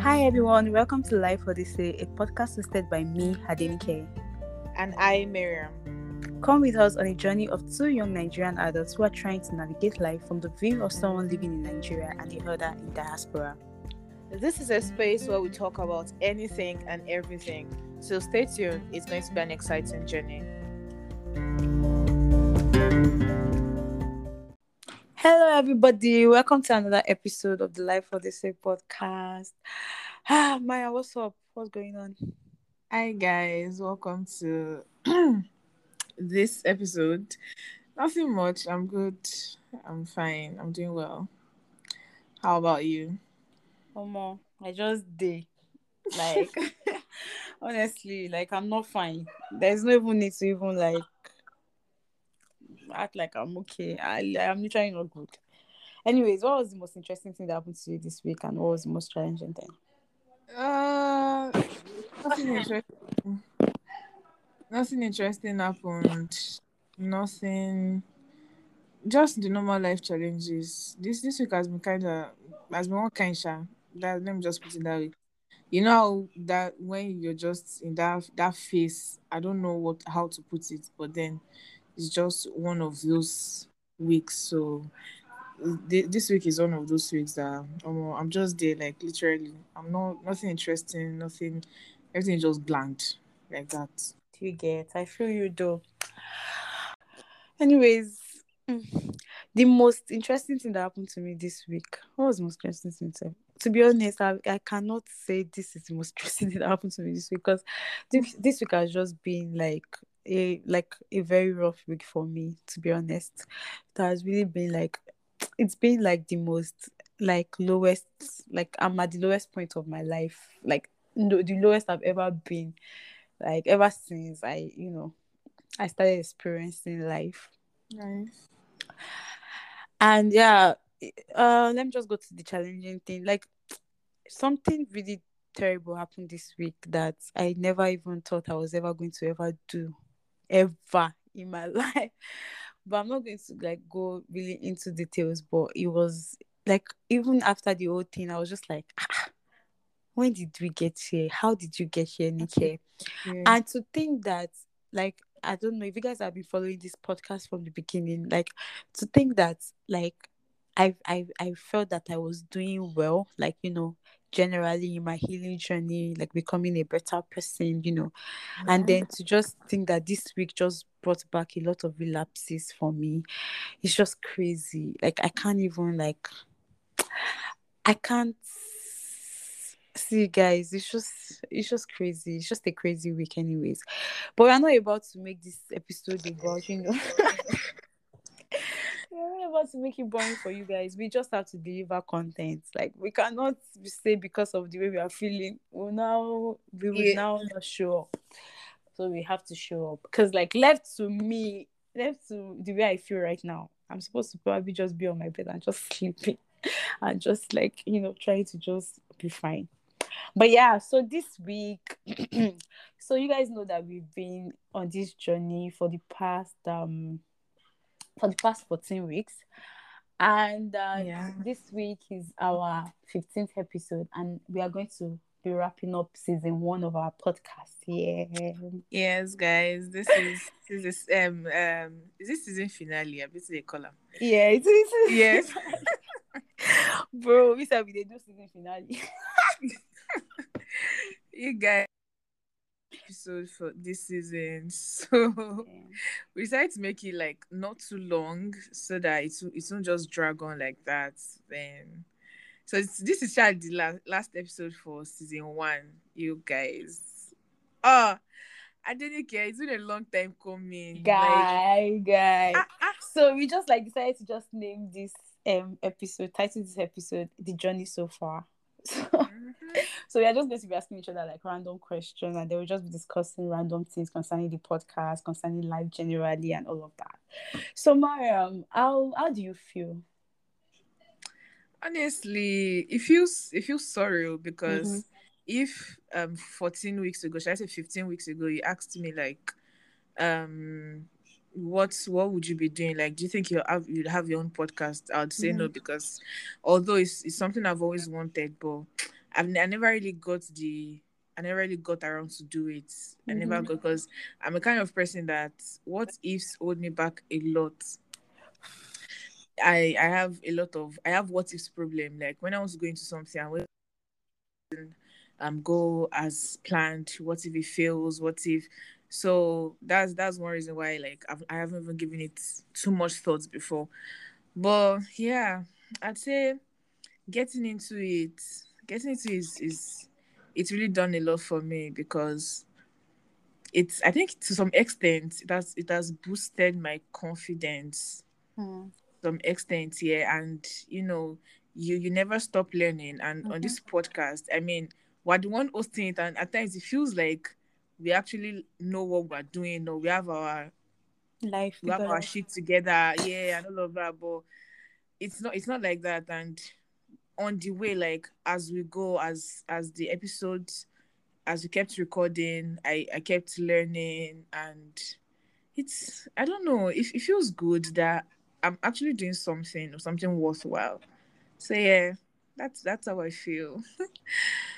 Hi everyone, welcome to Life Odyssey, a podcast hosted by me, Adenike. And I, Miriam. Come with us on a journey of two young Nigerian adults who are trying to navigate life from the view of someone living in Nigeria and the other in diaspora. This is a space where we talk about anything and everything. So stay tuned, it's going to be an exciting journey. Hello, everybody. Welcome to another episode of the Life Odyssey podcast. Ah, Maya, what's up? What's going on? Hi, guys. Welcome to this episode. Nothing much. I'm good. I'm fine. I'm doing well. How about you? Omo, I just did. Like, honestly, like, I'm not fine. There's no even need to even, like, act like I'm okay. I, I'm literally not good. Anyways, what was the most interesting thing that happened to you this week, and what was the most challenging thing? Uh, nothing interesting. Nothing interesting happened. Nothing. Just the normal life challenges. This this week has been kind of has been one kind of that. Let me just put it that way. You know that when you're just in that that phase, I don't know what how to put it, but then it's just one of those weeks. So th- this week is one of those weeks that um, I'm just there, like literally. I'm not nothing interesting, nothing. Everything just bland like that. Do you get? I feel you though. Anyways, mm, the most interesting thing that happened to me this week. What was the most interesting thing to to be honest, I, I cannot say this is the most interesting thing that happened to me this week because this, this week has just been like a like a very rough week for me to be honest. It has really been like it's been like the most like lowest like i'm at the lowest point of my life like no, the lowest i've ever been like ever since i you know i started experiencing life. Nice. and yeah uh let me just go to the challenging thing. Like something really terrible happened this week that i never even thought i was ever going to ever do ever in my life. But I'm not going to like go really into details. But it was like even after the whole thing, I was just like, ah, when did we get here? How did you get here, Nike? Yeah. And to think that like I don't know if you guys have been following this podcast from the beginning, like to think that like I I I felt that I was doing well, like you know, generally in my healing journey, like becoming a better person, you know. Mm-hmm. And then to just think that this week just brought back a lot of relapses for me. It's just crazy. Like I can't even like I can't see guys it's just it's just crazy it's just a crazy week anyways but we're not about to make this episode about you know we're to make it boring for you guys. We just have to deliver content. Like we cannot say because of the way we are feeling. We now we will yeah. now not show up. So we have to show up. Because like left to me, left to the way I feel right now, I'm supposed to probably just be on my bed and just sleeping and just like, you know, trying to just be fine. But yeah, so this week, so you guys know that we've been on this journey for the past um for the past 14 weeks. And uh, yeah. this week is our 15th episode, and we are going to be wrapping up season one of our podcast. Yeah. Yes, guys. This is this is um um is this season finale? I bet they call them. Yeah, it is. Yes. Bro, we said we did do season finale. you guys episode for this season so yeah. we decided to make it like not too long so that it, it won't just drag on like that then so this is Chad, the last, last episode for season one you guys oh I didn't care. It's been a long time coming. Guy, like, guy. Ah, ah. So we just like decided to just name this um episode, title this episode, The Journey So Far. So, mm-hmm. so we are just going to be asking each other like random questions and they will just be discussing random things concerning the podcast, concerning life generally and all of that. So Mariam, how how do you feel? Honestly, it feels it feels surreal because mm-hmm. if um 14 weeks ago, should I say 15 weeks ago, you asked me like um what what would you be doing like do you think you have you'd have your own podcast i'd say mm-hmm. no because although it's, it's something i've always wanted but I've I never really got the I never really got around to do it. I never Mhm. got because I'm a kind of person that what ifs hold me back a lot. I I have a lot of I have what ifs problem. Like when I was going to something and when um go as planned, what if it fails? What if so that's that's one reason why like I've, I haven't even given it too much thoughts before. But yeah, I'd say getting into it getting into it is, is it's really done a lot for me because it's I think to some extent it has it has boosted my confidence Mm. some extent yeah and you know you you never stop learning and on this podcast I mean we're the one hosting it and at times it feels like we actually know what we're doing or we have our Life. we have our shit together. Yeah and all of that but it's not it's not like that. And on the way like as we go as as the episodes as we kept recording i i kept learning. And it's i don't know it, it feels good that i'm actually doing something or something worthwhile. So yeah that's that's how i feel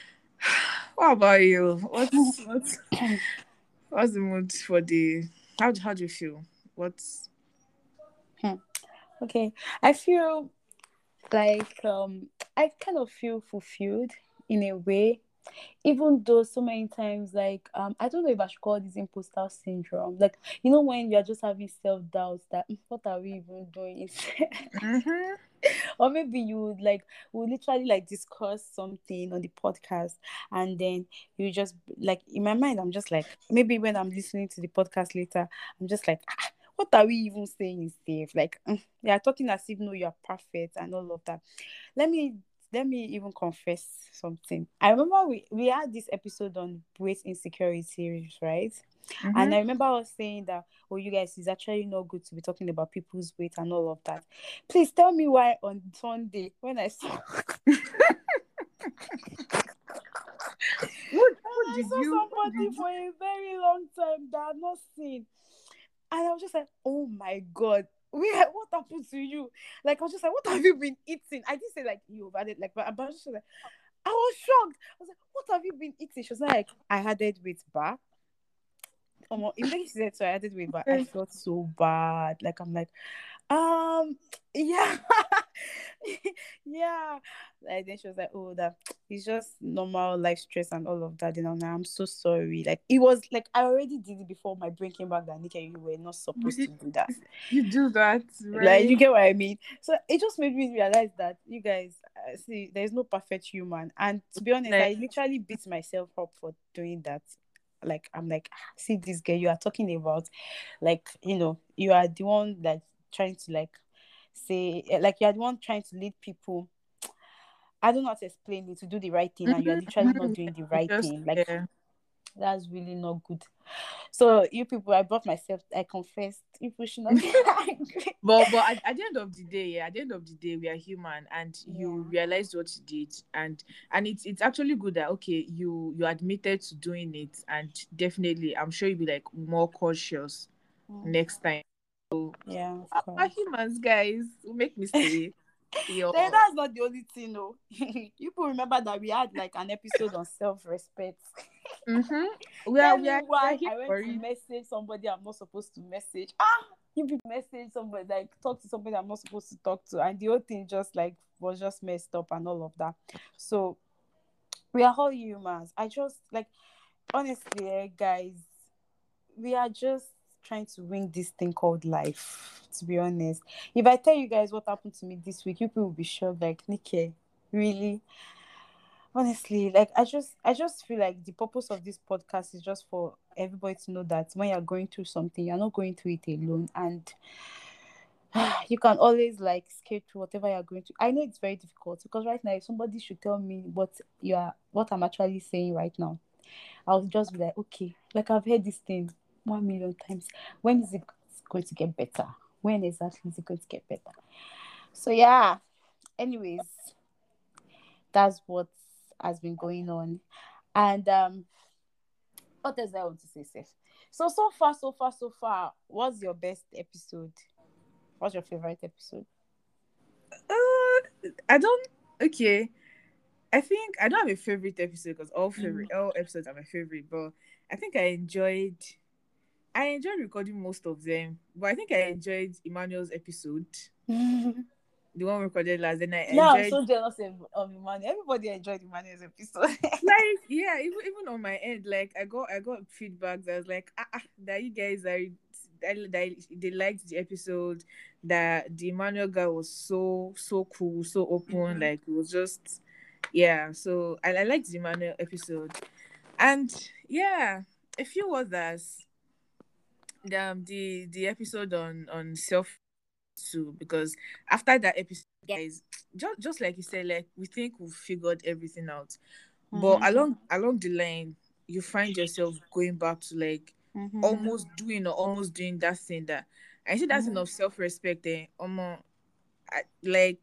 what about you what's what's what's the mood for the how, how do you feel what's Okay. I feel like um I kind of feel fulfilled in a way. Even though so many times like um I don't know if I should call this imposter syndrome. Like you know when you're just having self doubts that "Mm, what are we even doing? mm-hmm. or maybe you would like we literally like discuss something on the podcast and then you just like in my mind i'm just like maybe when i'm listening to the podcast later i'm just like "Ah, what are we even saying is safe like they are talking as if no you're perfect and all of that let me let me even confess something i remember we we had this episode on weight insecurity series, right mm-hmm. and I remember I was saying that, oh, you guys, it's actually not good to be talking about people's weight and all of that. Please tell me why on Sunday when I saw, what, I what did saw you somebody for a very long time that I've not seen. And I was just like, oh my God. Where, what happened to you? Like, I was just like, what have you been eating? I didn't say like you, did, like, but, I was just like, I was shocked. I was like, what have you been eating? She was like, I added weight back. Um, immediately she said so I added weight, but I felt so bad. Like I'm like, um, yeah, yeah. Like then she was like, oh, that it's just normal life stress and all of that. You know, now I'm so sorry. Like it was like I already did it before my brain came back that Nika, you were not supposed to do that. you do that right Like you get what I mean. So it just made me realize that you guys uh, see, there's no perfect human, and to be honest, I literally beat myself up for doing that. Like I'm like, "Ah, see this girl you are talking about, like you know, you are the one that trying to like say eh, like you are the one trying to lead people. I don't know how to explain it to do the right thing, and you are Mhm, literally not doing the right just thing. Like yeah. That's really not good. So you people, I brought myself. I confessed. People should not be angry. but but at, at the end of the day yeah at the end of the day we are human and you Yeah. realized what you did and and it's it's actually good that okay you you admitted to doing it and definitely i'm sure you'll be like more cautious Mm. next time Yeah, We're humans guys we make mistakes Yo. Then that's not the only thing, though. you people remember that we had like an episode on self-respect. Mhm. we are we are, why I went to message somebody I'm not supposed to message. Ah, you people message somebody like talk to somebody I'm not supposed to talk to, and the whole thing just like was just messed up and all of that. So we are all humans. I just like honestly, eh, guys, we are just trying to win this thing called life. To be honest, if I tell you guys what happened to me this week, you people will be shocked. Like, Nike, really? Honestly, like I just, I just feel like the purpose of this podcast is just for everybody to know that when you're going through something, you're not going through it alone, and you can always like skate through whatever you're going to I know it's very difficult because right now, if somebody should tell me what you are, what I'm actually saying right now, I'll just be like, okay, like I've heard this thing one million times. When is it going to get better? When exactly is it going to get better? So yeah. Anyways, that's what has been going on, and um, what does I want to say, Seth? So so far, so far, so far, what's your best episode? What's your favorite episode? Uh, I don't. Okay. I think I don't have a favorite episode because all favorite mm. all episodes are my favorite, but I think I enjoyed I enjoyed recording most of them, but I think I enjoyed Emmanuel's episode. the one we recorded last. Then I yeah, enjoyed... I'm so jealous of, Emmanuel. Everybody enjoyed Emmanuel's episode. like yeah, even even on my end, like I got I got feedback that was like ah, ah that you guys are that, that they liked the episode that the Emmanuel guy was so so cool, so open, mm-hmm. like it was just yeah. So I, I liked the Emmanuel episode, and yeah, a few others. Um, the the episode on on self too because after that episode guys just just like you said like we think we've figured everything out mm-hmm. but along along the line you find yourself going back to like mm-hmm. almost doing or almost doing that thing that I think that's mm-hmm. enough self-respect eh um, I, like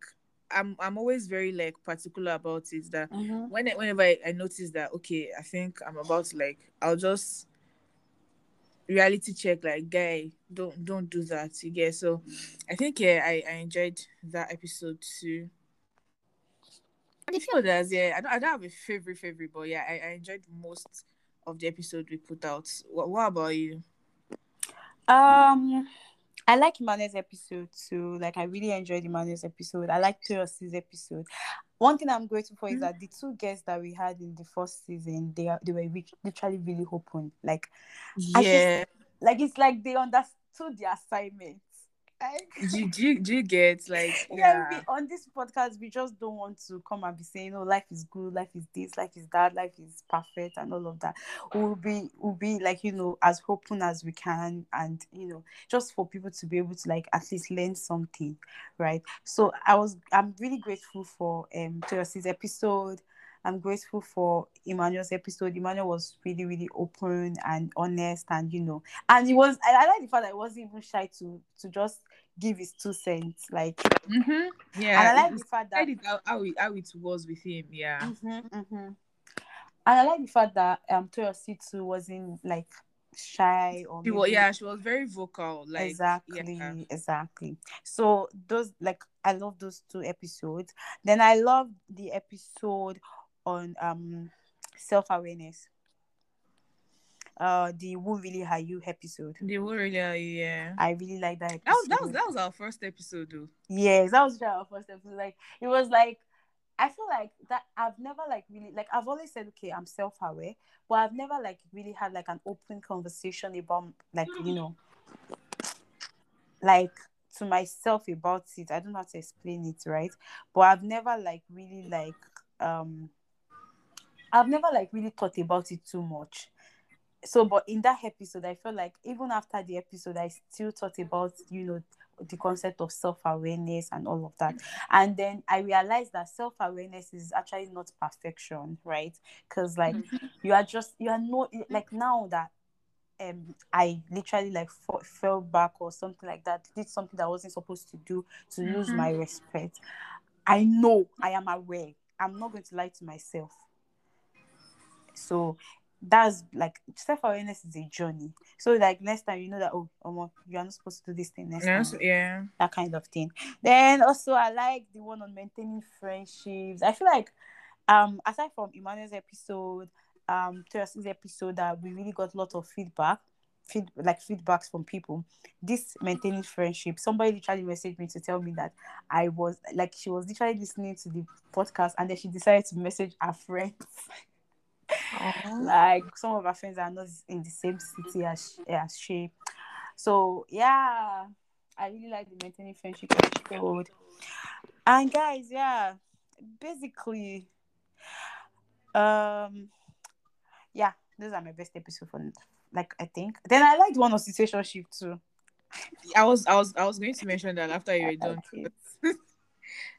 I'm I'm always very like particular about it that mm-hmm. when whenever I, I notice that okay I think I'm about to like I'll just reality check like guy don't don't do that you get so i think yeah i, I enjoyed that episode too and few others yeah I don't, I don't have a favorite favorite but yeah I, I enjoyed most of the episode we put out what, what about you um I like Emmanuel's episode too. Like I really enjoyed Emmanuel's episode. I like Toyosi's episode. One thing I'm grateful for mm-hmm. is that the two guests that we had in the first season, they are they were literally really open. Like yeah, just, like it's like they understood the assignment. Like, do, do, you, do you get like yeah, yeah we, on this podcast we just don't want to come and be saying oh life is good life is this life is that life is perfect and all of that we'll be we'll be like you know as open as we can and you know just for people to be able to like at least learn something right so i was i'm really grateful for um Toyosi's episode I'm grateful for Emmanuel's episode. Emmanuel was really, really open and honest, and you know, and he was. I, I like the fact that he wasn't even shy to to just give his two cents. Like, mm-hmm. yeah, and I like the fact that it how, how, it, how it was with him. Yeah, mm-hmm, mm-hmm. and I like the fact that um Toyosi too wasn't like shy or she was, yeah she was very vocal like exactly yeah. exactly so those like i love those two episodes then i love the episode on um self-awareness uh the who really are you episode. The who really are you yeah. I really like that episode. that was that was that was our first episode though. Yes that was our first episode. Like it was like i feel like that i've never like really like i've always said okay i'm self-aware but i've never like really had like an open conversation about like you know like to myself about it. I don't know how to explain it right? But i've never like really like um I've never like really thought about it too much. So, but in that episode, I felt like even after the episode, I still thought about, you know, the concept of self awareness and all of that. And then I realized that self awareness is actually not perfection, right? Because, like, mm-hmm. you are just, you are not, like, now that um I literally like f- fell back or something like that, did something that I wasn't supposed to do to mm-hmm. lose my respect. I know I am aware. I'm not going to lie to myself. So that's like self awareness is a journey. So like next time you know that oh, oh you are not supposed to do this thing next yes, time. Yeah. That kind of thing. Then also I like the one on maintaining friendships. I feel like um aside from Emmanuel's episode, um Thursday's episode that we really got a lot of feedback. Feed, like feedbacks from people this maintaining friendship somebody literally messaged me to tell me that i was like she was literally listening to the podcast and then she decided to message her friends like some of our friends are not in the same city as, as she. So yeah, I really like the maintaining friendship episode. And guys, yeah, basically, um, yeah, those are my best episodes for like I think. Then I liked one of situationship too. I was I was I was going to mention that after you were done.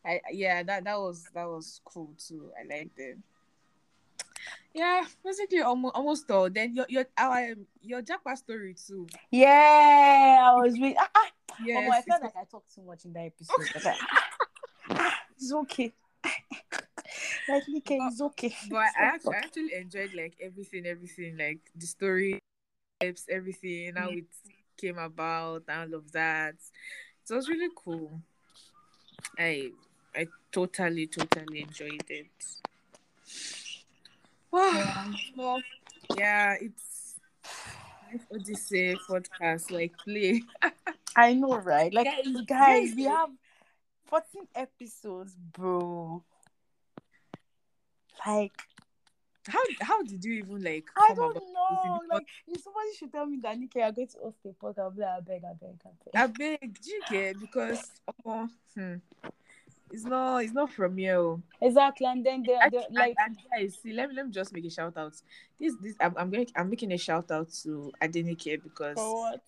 I yeah that that was that was cool too. I liked it. Yeah, basically almost almost all. Then your your our your Japa story too. Yeah, I was really ah, ah. Yes, oh, I felt like I talked too much in that episode. but ah, ah, it's okay. like okay, it's okay. But I actually, I actually enjoyed like everything, everything, like the story, everything, how it came about, all of that. So it was really cool. I I totally, totally enjoyed it. Wow. Yeah. Well, yeah, it's Life Odyssey podcast, like play. I know, right? Like, Guys, guys, we have 14 episodes, bro. Like, How how did you even like I don't know. Like, if somebody should tell me that Nikki, you're going to host a podcast, I'll be like, I beg, I beg, I beg. I beg, do you get because oh, hmm, it's not it's not from you. oh. Exactly. And then they're, they're like, and guys, see, let me let me just make a shout out. This this I'm I'm going I'm making a shout out to Adenike because for what?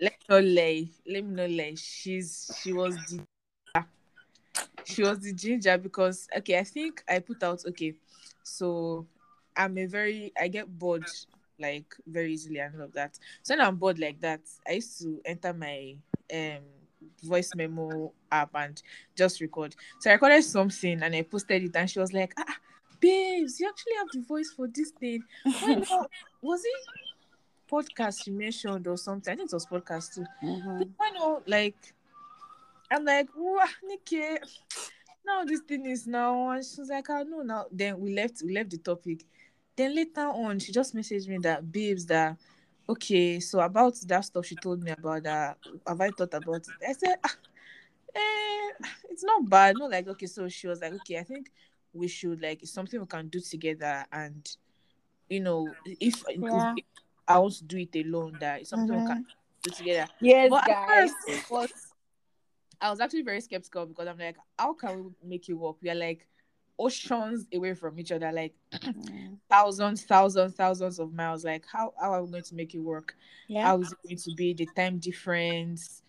let me not lie, let me not lie. She's she was the she was the ginger because okay, I think I put out okay, so I'm a very I get bored like very easily and all of that. So when I'm bored like that, I used to enter my um voice memo app and just record. So I recorded something and I posted it and she was like, ah, babes, you actually have the voice for this thing. Was it podcast you mentioned or something? I think it was podcast too. Mhm. Why not like I'm like, wow, Nikki, now this thing is now. And she was like, I know now. Then we left, we left the topic. Then later on, she just messaged me that babes that okay, so about that stuff she told me about that. Have I thought about it? I said, ah, eh, it's not bad. Not like okay. So she was like, okay, I think we should like it's something we can do together. And you know, if, Yeah. if I want to do it alone, that it's something we Mhm. can do together. Yes, But guys. first, was, I was actually very skeptical because I'm like, how can we make it work? We are like oceans away from each other, like Mm. thousands, thousands, thousands of miles. Like, how, how are we going to make it work? Yeah. How is it going to be? The time difference,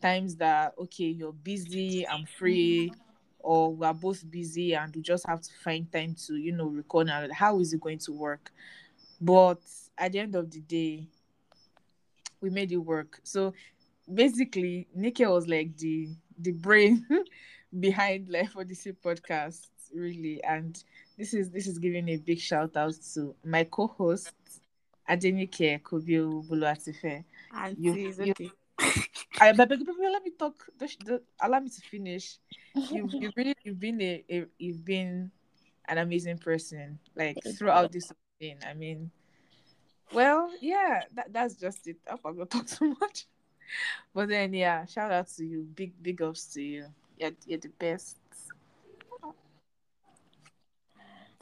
times that, okay, you're busy, I'm free, or we're both busy and we just have to find time to, you know, record. And how is it going to work? But at the end of the day, we made it work. So basically, Nikki was like the the brain behind Life Odyssey podcast, really. And this is this is giving a big shout out to my co-host Adenike Kobio Buluatife. You- you- okay. I beg you, people, let me talk. Allow me to finish. You've you've really you've been a, a you've been an amazing person. Like throughout this thing. I mean, well, yeah, that, that's just it. I hope I've not talked too much. But then yeah, shout out to you. Big big ups to you. You're, you're the best.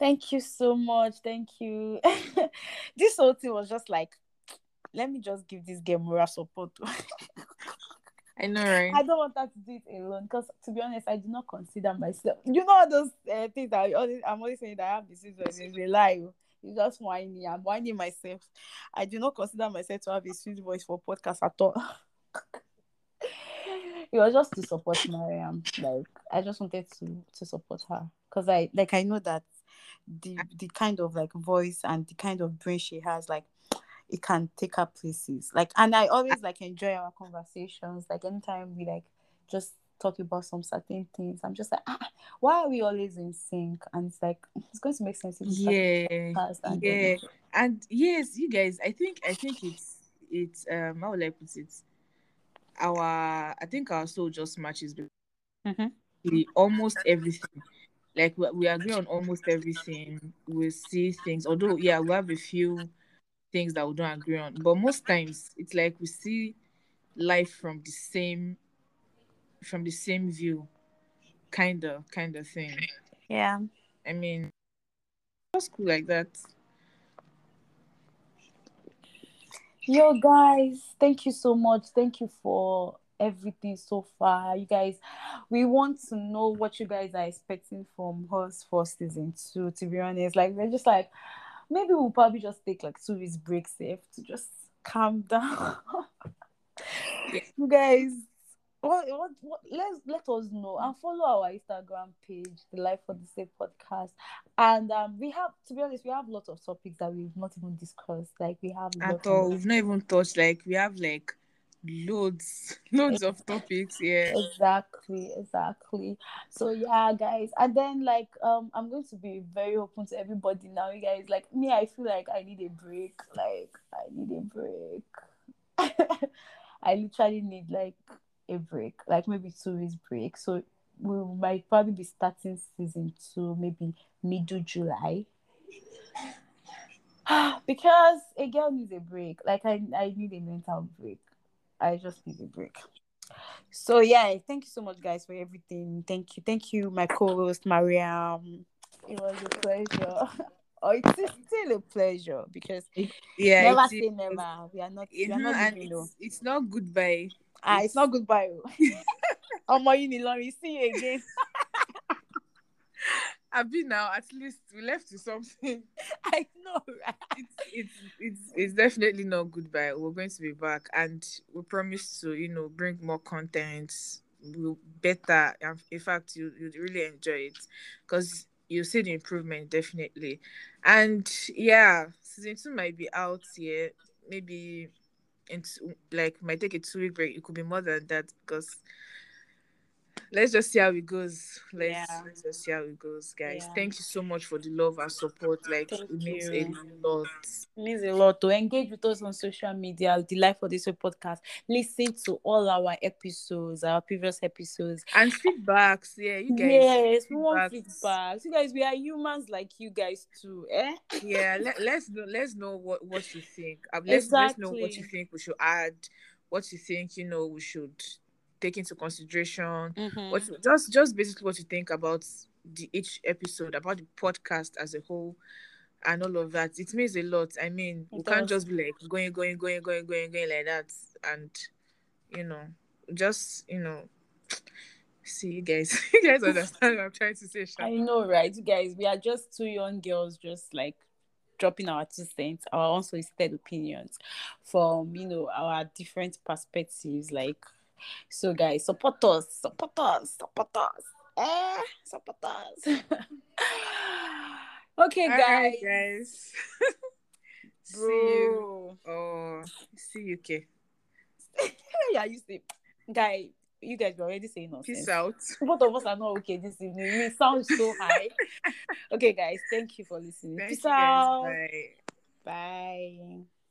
Thank you so much. Thank you. this whole thing was just like, let me just give this girl moral support. I know, right? I don't want her to do it alone because, to be honest, I do not consider myself. You know those uh, things that I always, I'm always saying that I have this It's a lie. oh. It's just whining. I'm whining myself. I do not consider myself to have a sweet voice for podcast at all. it was just to support Mariam. Like I just wanted to to support her because I like I know that the the kind of like voice and the kind of brain she has like it can take her places like and i always like enjoy our conversations like anytime we like just talk about some certain things i'm just like ah, why are we always in sync and it's like it's going to make sense if Yeah, and yeah, then- and yes, you guys. I think I think it's it's um how will I put it? Our I think our soul just matches Mhm. basically almost everything. Like we, we agree on almost everything. We see things, although yeah, we have a few things that we don't agree on, but most times it's like we see life from the same from the same view, kind of kind of thing. yeah I mean, just cool like that. Yo, guys, thank you so much. Thank you for everything so far. You guys, we want to know what you guys are expecting from us for season two, to be honest. Like, we're just like, maybe we'll probably just take like two weeks break safe to just calm down. you guys, what, what, what, let's let us know and follow our Instagram page, the Life Odyssey podcast. And um, we have, to be honest, we have lots of topics that we've not even discussed. Like, we have At all, of we've not even touched. Like we have like loads, loads of topics. Yeah, exactly exactly. So yeah guys. And then like um i'm going to be very open to everybody now you guys. Like me i feel like i need a break. Like i need a break. I literally need like a break. Like maybe two weeks break. So we might probably be starting season two maybe middle july. Because a girl needs a break. Like I, I need a mental break. I just need a break. So yeah, thank you so much, guys, for everything. Thank you, thank you, my co-host Mariam. It was a pleasure. oh, it's still a pleasure because Yeah, never it's, say never. We are not. We you are know, not and it's, it's not goodbye. Ah, it's not goodbye. oh my Unilori, see you again. I've been now. At least we left to something. I know, right? It's it's it's it's definitely not goodbye. We're going to be back, and we promise to you know bring more content. We'll better. and In fact, you you really enjoy it because you see the improvement definitely. And yeah, season two might be out here. Maybe into like might take a two week break. It could be more than that because let's just see how it goes. Let's, Yeah. let's just see how it goes, guys. Yeah. Thank you so much for the love and support. Like Thank it means you. a lot. It means a lot to engage with us on social media, the Life Odyssey podcast. Listen to all our episodes, our previous episodes. And feedbacks, yeah, you guys. yes, we want feedbacks. feedback. You guys, we are humans like you guys too. Eh? Yeah, let, let's know let's know what what you think. Um, let's let's know what you think we should add, what you think you know we should take into consideration. Mhm. What just just basically what you think about the each episode, about the podcast as a whole, and all of that. It means a lot. I mean, It we can't just be like going, going, going, going, going, going like that, and you know, just you know, see you guys. you guys understand what I'm trying to say, Sha? I know, right? You guys, we are just two young girls, just like dropping our two cents, our unsolicited opinions from you know our different perspectives. Like, so guys, support us, support us, support us, eh? Support us. okay, All guys. right, guys. see you. Oh, see you, okay. yeah, you see, guy, you guys were already saying nonsense. Peace out. Both of us are not okay this evening. We sound so high. okay, guys, thank you for listening. Thank Peace you guys. out. Bye. Bye.